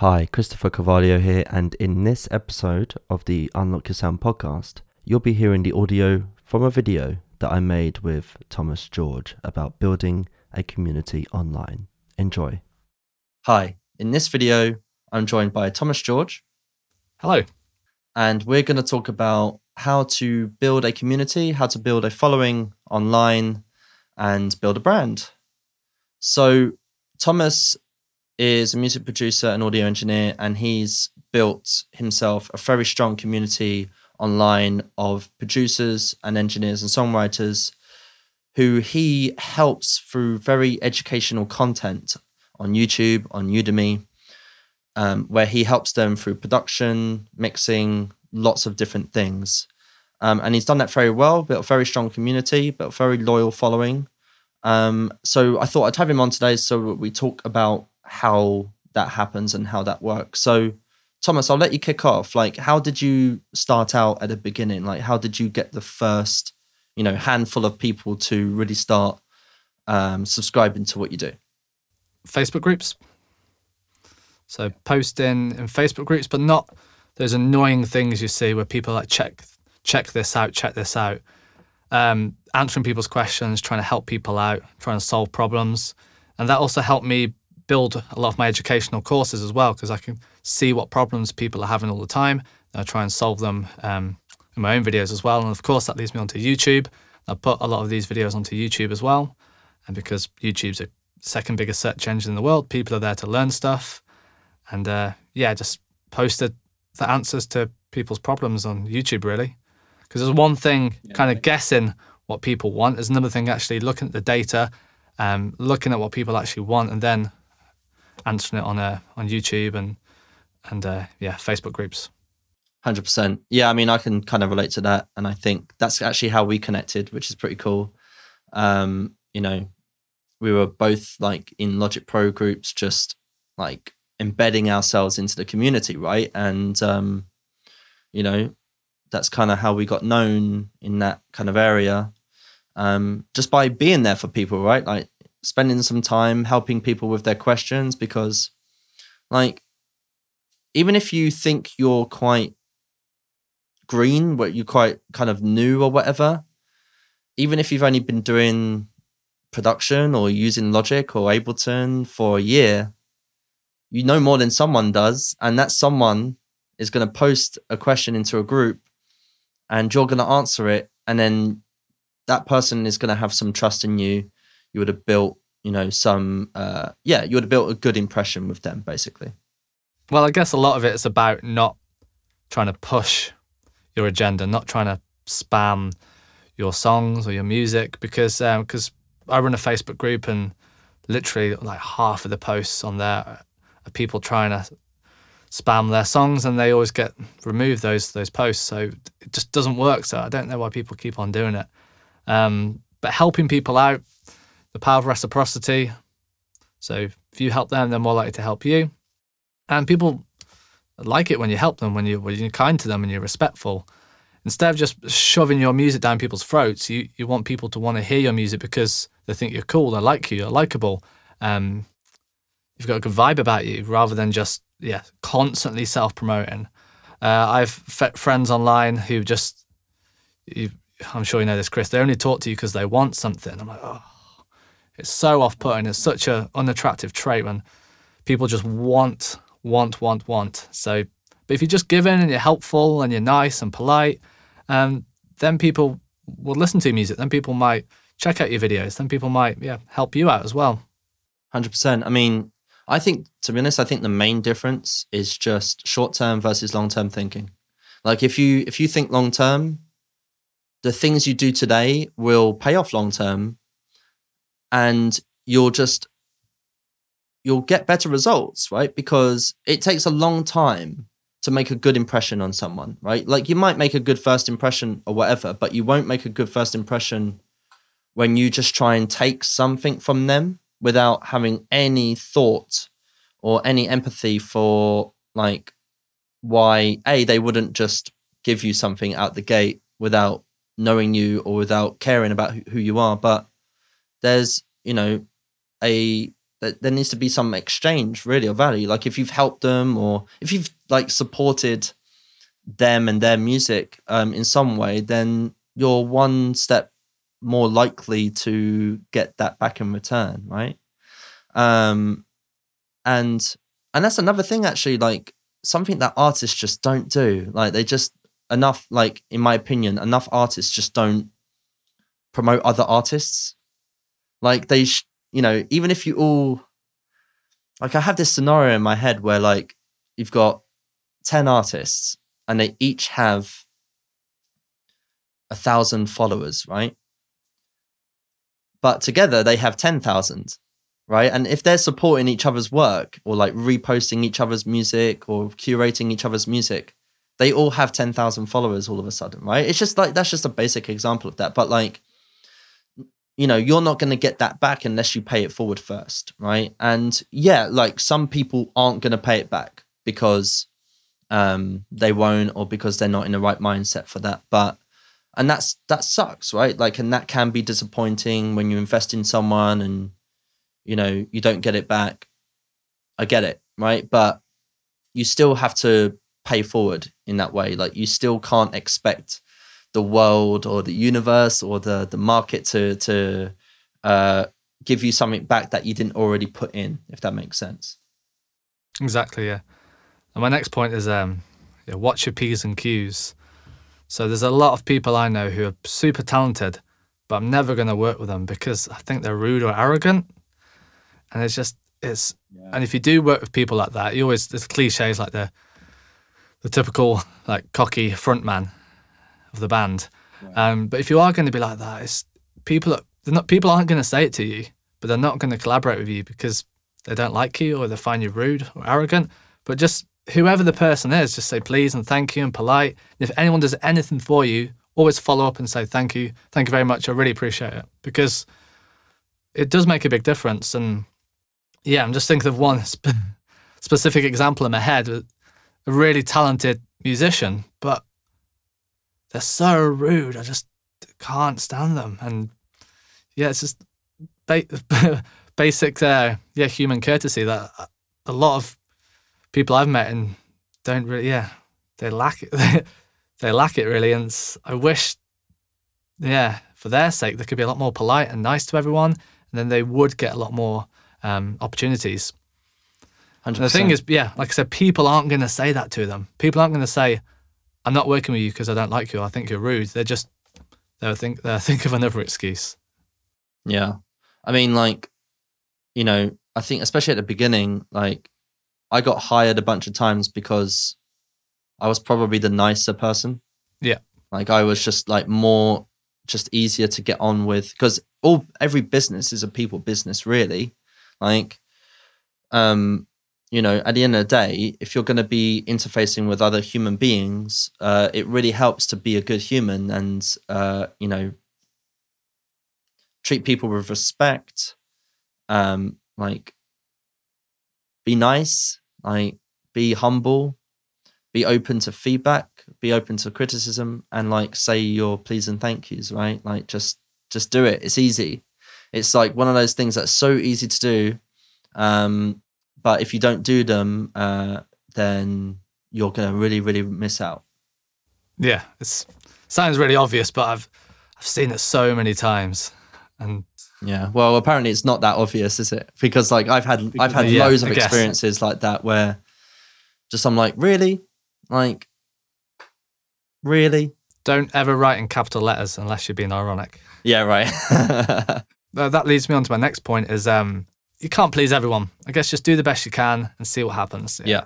Hi, Christopher Carvalho here, and in this episode of the Unlock Your Sound podcast, you'll be hearing the audio from a video that I made with Thomas George about building a community online. Enjoy. Hi, in this video, I'm joined by Thomas George, Hello. and we're going to talk about how to build a community, how to build a following online, and build a brand. So, Thomas is a music producer and audio engineer, and he's built himself a very strong community online of producers and engineers and songwriters who he helps through very educational content on YouTube, on Udemy, um, where he helps them through production, mixing, lots of different things. Um, and he's done that very well, built a very strong community, built a very loyal following. Um, so I thought I'd have him on today so we talk about how that happens and how that works. So, Thomas, I'll let you kick off. Like, how did you start out at the beginning? Like, how did you get the first, you know, handful of people to really start um, subscribing to what you do? Facebook groups. So posting in Facebook groups, but not those annoying things you see where people like check check this out, check this out. Um, answering people's questions, trying to help people out, trying to solve problems. And that also helped me build a lot of my educational courses as well, because I can see what problems people are having all the time. And I try and solve them um, in my own videos as well. And of course, that leads me onto YouTube. I put a lot of these videos onto YouTube as well. And because YouTube's a second biggest search engine in the world, people are there to learn stuff. And uh, yeah, just posted the answers to people's problems on YouTube, really. Because there's one thing kind of guessing what people want, there's another thing actually looking at the data, um, looking at what people actually want, and then answering it on uh, on YouTube and and uh, yeah, Facebook groups. Hundred percent. Yeah, I mean, I can kind of relate to that, and I think that's actually how we connected, which is pretty cool. Um, you know, we were both like in Logic Pro groups, just like embedding ourselves into the community, right? And um, you know, that's kind of how we got known in that kind of area, um, just by being there for people, right? Like spending some time helping people with their questions, because, like, even if you think you're quite green, where you're quite kind of new or whatever, even if you've only been doing production or using Logic or Ableton for a year, you know more than someone does. And that someone is going to post a question into a group and you're going to answer it. And then that person is going to have some trust in you. You would have built, you know, some, uh, yeah, you would have built a good impression with them, basically. Well, I guess a lot of it is about not trying to push your agenda, not trying to spam your songs or your music, because because um, I run a Facebook group and literally like half of the posts on there are people trying to spam their songs and they always get removed those those posts. So it just doesn't work. So I don't know why people keep on doing it. Um, but helping people out, the power of reciprocity. So if you help them, they're more likely to help you. And people like it when you help them, when you when you're kind to them and you're respectful. Instead of just shoving your music down people's throats, you, you want people to want to hear your music because they think you're cool, they like you, you're likable. Um, you've got a good vibe about you rather than just yeah constantly self promoting. Uh, I've friends online who just I'm sure you know this, Chris. They only talk to you because they want something. I'm like, oh, it's so off putting. It's such an unattractive trait when people just want, want, want, want. So, but if you just give in and you're helpful and you're nice and polite, um, then people will listen to your music. Then people might check out your videos. Then people might yeah help you out as well. Hundred percent. I mean, I think, to be honest, I think the main difference is just short term versus long term thinking. Like if you if you think long term, the things you do today will pay off long term, and you'll just you'll get better results, right? Because it takes a long time to make a good impression on someone, right? Like you might make a good first impression or whatever, but you won't make a good first impression when you just try and take something from them without having any thought or any empathy for like why a they wouldn't just give you something out the gate without knowing you or without caring about who you are but there's you know a there needs to be some exchange really of value. Like if you've helped them or if you've like supported them and their music um, in some way, then you're one step more likely to get that back in return, right? Um, and and that's another thing actually, like something that artists just don't do. Like they just enough, like in my opinion, enough artists just don't promote other artists. Like they, sh- you know, even if you all, like I have this scenario in my head where like you've got ten artists and they each have a thousand followers, right? But together they have ten thousand, right? And if they're supporting each other's work or like reposting each other's music or curating each other's music, they all have ten thousand followers all of a sudden, right? It's just like that's just a basic example of that. But like, you know, you're not going to get that back unless you pay it forward first, right? And yeah, like some people aren't going to pay it back because um, they won't or because they're not in the right mindset for that. But and that's that sucks, right? Like, and that can be disappointing when you invest in someone and you know you don't get it back. I get it, right? But you still have to pay forward in that way. Like, you still can't expect the world or the universe or the the market to to uh, give you something back that you didn't already put in, if that makes sense. Exactly, yeah. And my next point is um, yeah, watch your P's and Q's. So there's a lot of people I know who are super talented, but I'm never going to work with them because I think they're rude or arrogant. And it's just, it's, yeah. and if you do work with people like that, you always, there's cliches like the, the typical like cocky front man of the band. Yeah. Um, but if you are going to be like that, it's people, they're not, people aren't going to say it to you, but they're not going to collaborate with you because they don't like you or they find you rude or arrogant. But just whoever the person is, just say please and thank you and polite. And if anyone does anything for you, always follow up and say thank you, thank you very much. I really appreciate it because it does make a big difference. And yeah, I'm just thinking of one sp- specific example in my head. A really talented musician, they're so rude. I just can't stand them. And yeah, it's just ba- basic, uh, yeah, human courtesy that a lot of people I've met and don't really, yeah, they lack it. they lack it really. And I wish, yeah, for their sake, they could be a lot more polite and nice to everyone, and then they would get a lot more um, opportunities. And the thing is, yeah, like I said, people aren't going to say that to them. People aren't going to say, "I'm not working with you because I don't like you. I think you're rude." They're just they'll think they'll think of another excuse. Yeah, I mean, like, you know, I think especially at the beginning, like I got hired a bunch of times because I was probably the nicer person. Yeah. Like I was just like more just easier to get on with because all every business is a people business really. Like um you know, at the end of the day, if you're going to be interfacing with other human beings, uh, it really helps to be a good human and, uh, you know, treat people with respect. Um, like, be nice, like be humble, be open to feedback, be open to criticism, and like say your please and thank yous, right? Like just just do it. It's easy. It's like one of those things that's so easy to do. Um, but if you don't do them, uh, then you're gonna really, really miss out. Yeah, it sounds really obvious, but I've I've seen it so many times, and yeah. Well, apparently it's not that obvious, is it? Because like I've had I've had yeah, loads of experiences like that where just I'm like, really? Like really? Don't ever write in capital letters unless you're being ironic. Yeah, right. that leads me on to my next point is um you can't please everyone. I guess just do the best you can and see what happens. Yeah.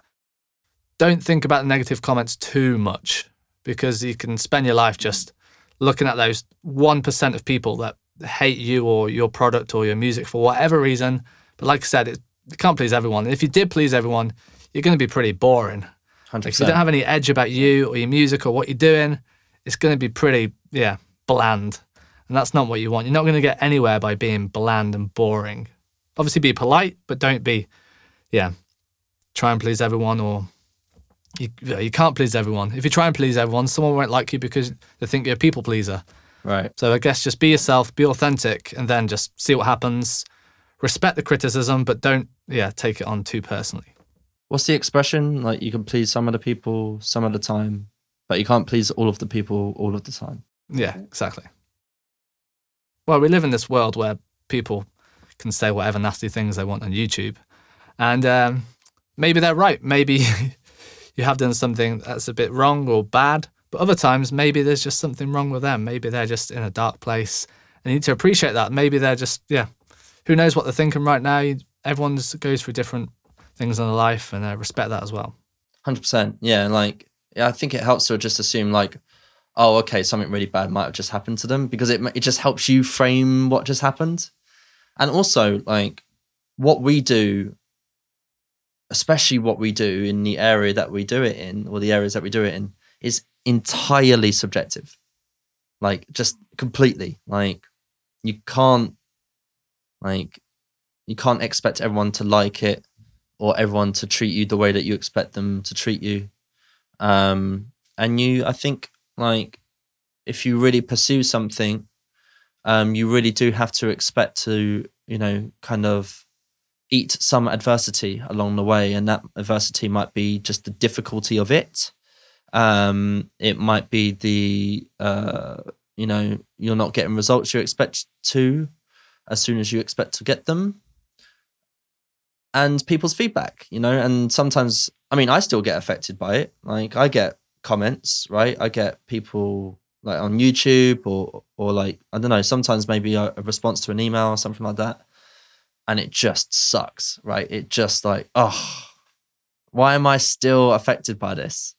Don't think about the negative comments too much because you can spend your life just looking at those 1% of people that hate you or your product or your music for whatever reason. But like I said, it, it can't please everyone. And if you did please everyone, you're going to be pretty boring. Like if you don't have any edge about you or your music or what you're doing, it's going to be pretty, yeah, bland. And that's not what you want. You're not going to get anywhere by being bland and boring. Obviously, be polite, but don't be, yeah, try and please everyone or you, you can't please everyone. If you try and please everyone, someone won't like you because they think you're a people pleaser. Right. So I guess just be yourself, be authentic, and then just see what happens. respect the criticism, but don't yeah take it on too personally. What's the expression? Like you can please some of the people some of the time, but you can't please all of the people all of the time. Yeah, exactly. Well, we live in this world where people can say whatever nasty things they want on YouTube, and um, maybe they're right. Maybe you have done something that's a bit wrong or bad, but other times maybe there's just something wrong with them. Maybe they're just in a dark place, and you need to appreciate that. Maybe they're just yeah, who knows what they're thinking right now. Everyone goes through different things in their life, and I respect that as well. Hundred percent, yeah. Like, yeah, I think it helps to just assume like, oh, okay, something really bad might have just happened to them because it it just helps you frame what just happened, and also like what we do, especially what we do in the area that we do it in, or the areas that we do it in, is entirely subjective, like just completely. Like, you can't like you can't expect everyone to like it or everyone to treat you the way that you expect them to treat you. Um, and you, I think, like if you really pursue something, um, you really do have to expect to, you know, kind of eat some adversity along the way, and that adversity might be just the difficulty of it. Um, it might be the, uh, you know, you're not getting results you expect to as soon as you expect to get them. And people's feedback you know and sometimes i mean i still get affected by it. Like i get comments right? I get people like on youtube or or like i don't know sometimes maybe a, a response to an email or something like that and it just sucks right it just like oh why am i still affected by this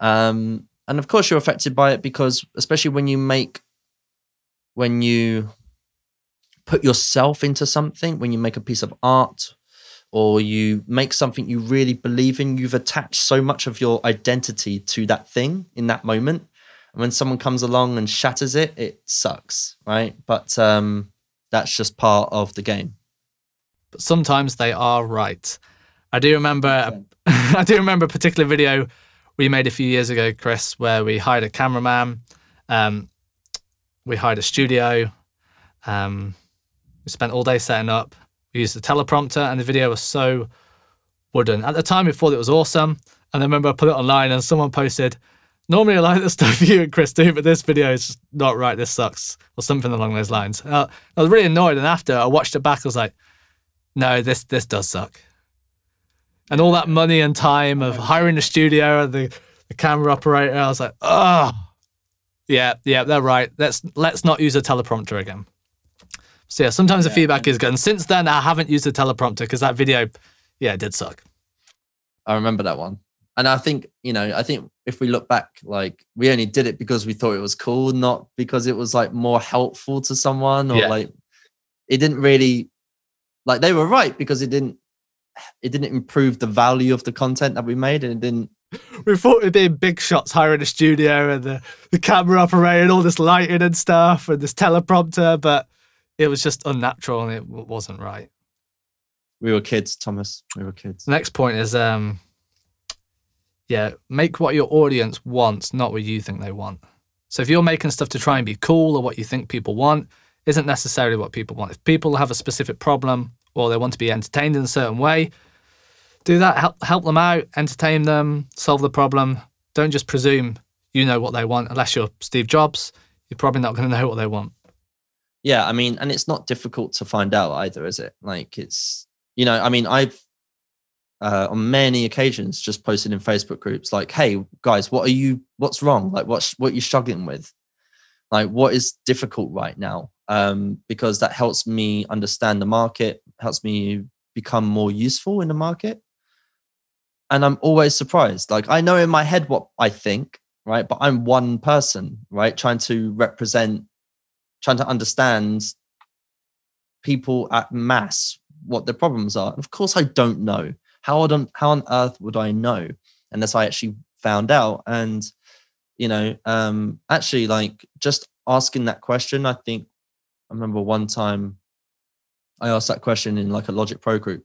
um and of course you're affected by it because especially when you make when you put yourself into something, when you make a piece of art or you make something you really believe in, you've attached so much of your identity to that thing in that moment. And when someone comes along and shatters it, it sucks, right? But um, that's just part of the game. But sometimes they are right. I do remember, I do remember a particular video we made a few years ago, Chris, where we hired a cameraman, um, we hired a studio, um, we spent all day setting up. We used the teleprompter, and the video was so wooden. At the time, we thought it was awesome. And I remember I put it online, and someone posted, Normally, I like the stuff you and Chris do, but this video is not right. This sucks, or something along those lines. Uh, I was really annoyed. And after I watched it back, I was like, No, this this does suck. And all that money and time of hiring the studio and the, the camera operator, I was like, oh, yeah, yeah, they're right. Let's let's not use a teleprompter again. So yeah, sometimes yeah, the feedback is good. And since then, I haven't used a teleprompter because that video, yeah, it did suck. I remember that one. And I think, you know, I think if we look back, like we only did it because we thought it was cool, not because it was like more helpful to someone or yeah. like it didn't really like they were right because it didn't it didn't improve the value of the content that we made and it didn't we thought we'd be big shots hiring a studio and the, the camera operator and all this lighting and stuff and this teleprompter, but it was just unnatural and it wasn't right. We were kids, Thomas. We were kids. The next point is, um, yeah, make what your audience wants, not what you think they want. So if you're making stuff to try and be cool or what you think people want, isn't necessarily what people want. If people have a specific problem or they want to be entertained in a certain way, do that. Help help them out, entertain them, solve the problem. Don't just presume you know what they want. Unless you're Steve Jobs, you're probably not going to know what they want yeah i mean and it's not difficult to find out either is it like it's you know i mean i've uh, on many occasions just posted in facebook groups like hey guys what are you what's wrong? Like what's what you struggling with? Like what is difficult right now? Um because that helps me understand the market helps me become more useful in the market. And i'm always surprised. Like i know in my head what i think right? But i'm one person right? Trying to represent trying to understand people at mass what their problems are. And of course, I don't know. How on how on earth would I know unless I actually found out? And you know, um, actually, like just asking that question, I think I remember one time I asked that question in like a Logic Pro group,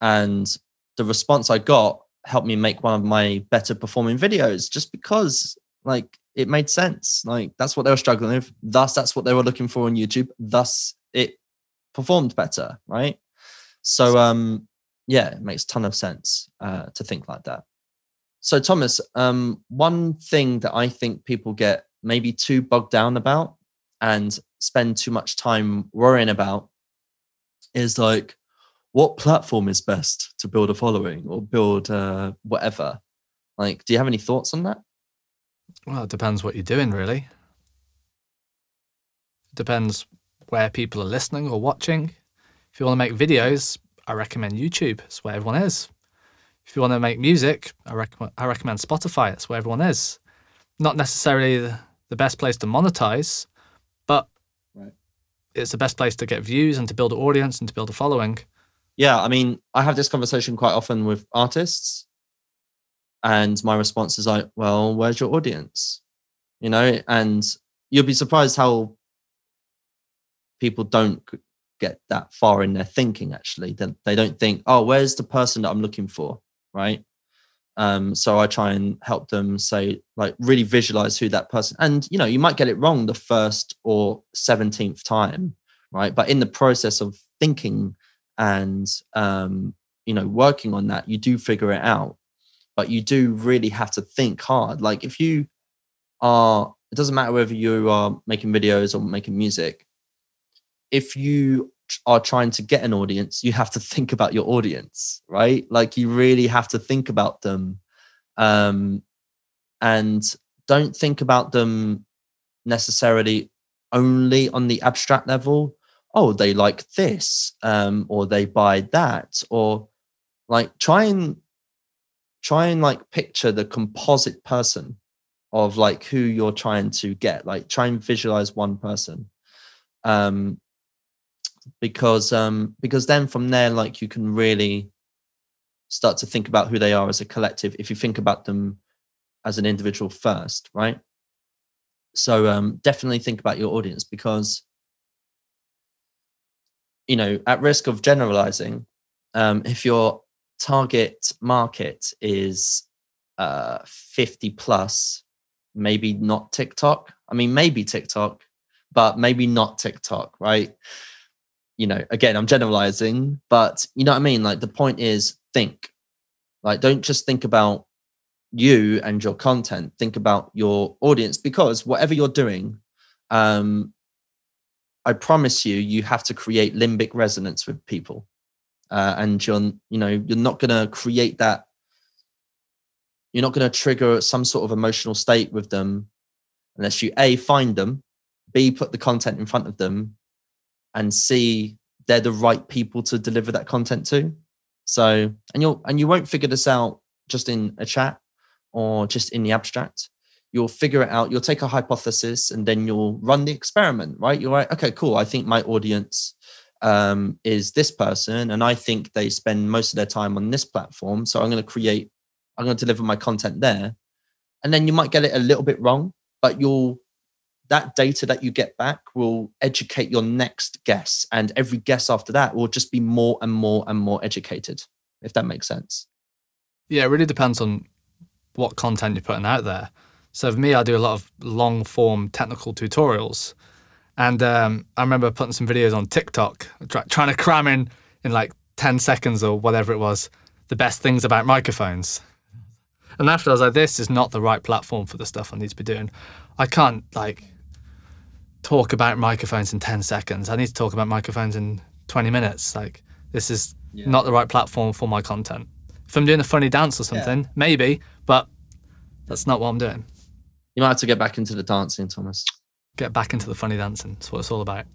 and the response I got helped me make one of my better performing videos just because like it made sense. Like that's what they were struggling with. Thus, that's what they were looking for on YouTube. Thus, it performed better, right? So um yeah, it makes ton of sense uh, to think like that. So Thomas, um, one thing that I think people get maybe too bogged down about and spend too much time worrying about is like what platform is best to build a following or build uh, whatever. Like, do you have any thoughts on that? Well, it depends what you're doing, really. Depends where people are listening or watching. If you want to make videos, I recommend YouTube. It's where everyone is. If you want to make music, I, recommend I recommend Spotify. It's where everyone is. Not necessarily the, the best place to monetize, but right. it's the best place to get views and to build an audience and to build a following. Yeah, I mean, I have this conversation quite often with artists, and my response is like, "Well, where's your audience?" You know, and you'll be surprised how people don't get that far in their thinking actually then they don't think oh where's the person that i'm looking for? Right? Um, so i try and help them say like really visualize who that person and you know you might get it wrong the first or 17th time right? But in the process of thinking and um, you know working on that you do figure it out. But you do really have to think hard. Like if you are it doesn't matter whether you are making videos or making music if you are trying to get an audience, you have to think about your audience, right? Like you really have to think about them. Um, and don't think about them necessarily only on the abstract level. Oh, they like this, um, or they buy that, or like try and try and like picture the composite person of like who you're trying to get. Like try and visualize one person. Um, because um because then from there like you can really start to think about who they are as a collective if you think about them as an individual first right? So um definitely think about your audience because you know at risk of generalizing um if your target market is uh 50 plus maybe not tiktok. I mean maybe tiktok but maybe not tiktok right you know, again, I'm generalizing, but you know what I mean? Like the point is think. Like don't just think about you and your content, think about your audience because whatever you're doing, um, I promise you, you have to create limbic resonance with people. Uh, and you're, you know, you're not going to create that. You're not going to trigger some sort of emotional state with them unless you A, find them, B, put the content in front of them, and see they're the right people to deliver that content to. So, and you'll and you won't figure this out just in a chat or just in the abstract. You'll figure it out. You'll take a hypothesis and then you'll run the experiment, right? You're like, okay, cool. I think my audience um, is this person, and I think they spend most of their time on this platform. So I'm going to create, I'm going to deliver my content there, and then you might get it a little bit wrong, but you'll that data that you get back will educate your next guest and every guest after that will just be more and more and more educated if that makes sense. Yeah it really depends on what content you're putting out there. So for me i do a lot of long form technical tutorials. And um, i remember putting some videos on tiktok try, trying to cram in in like 10 seconds or whatever it was the best things about microphones. And after i was like this is not the right platform for the stuff i need to be doing. I can't like talk about microphones in 10 seconds. I need to talk about microphones in 20 minutes. Like, this is yeah. not the right platform for my content. If I'm doing a funny dance or something, yeah. maybe, but that's not what I'm doing. You might have to get back into the dancing, Thomas. Get back into the funny dancing. That's what it's all about.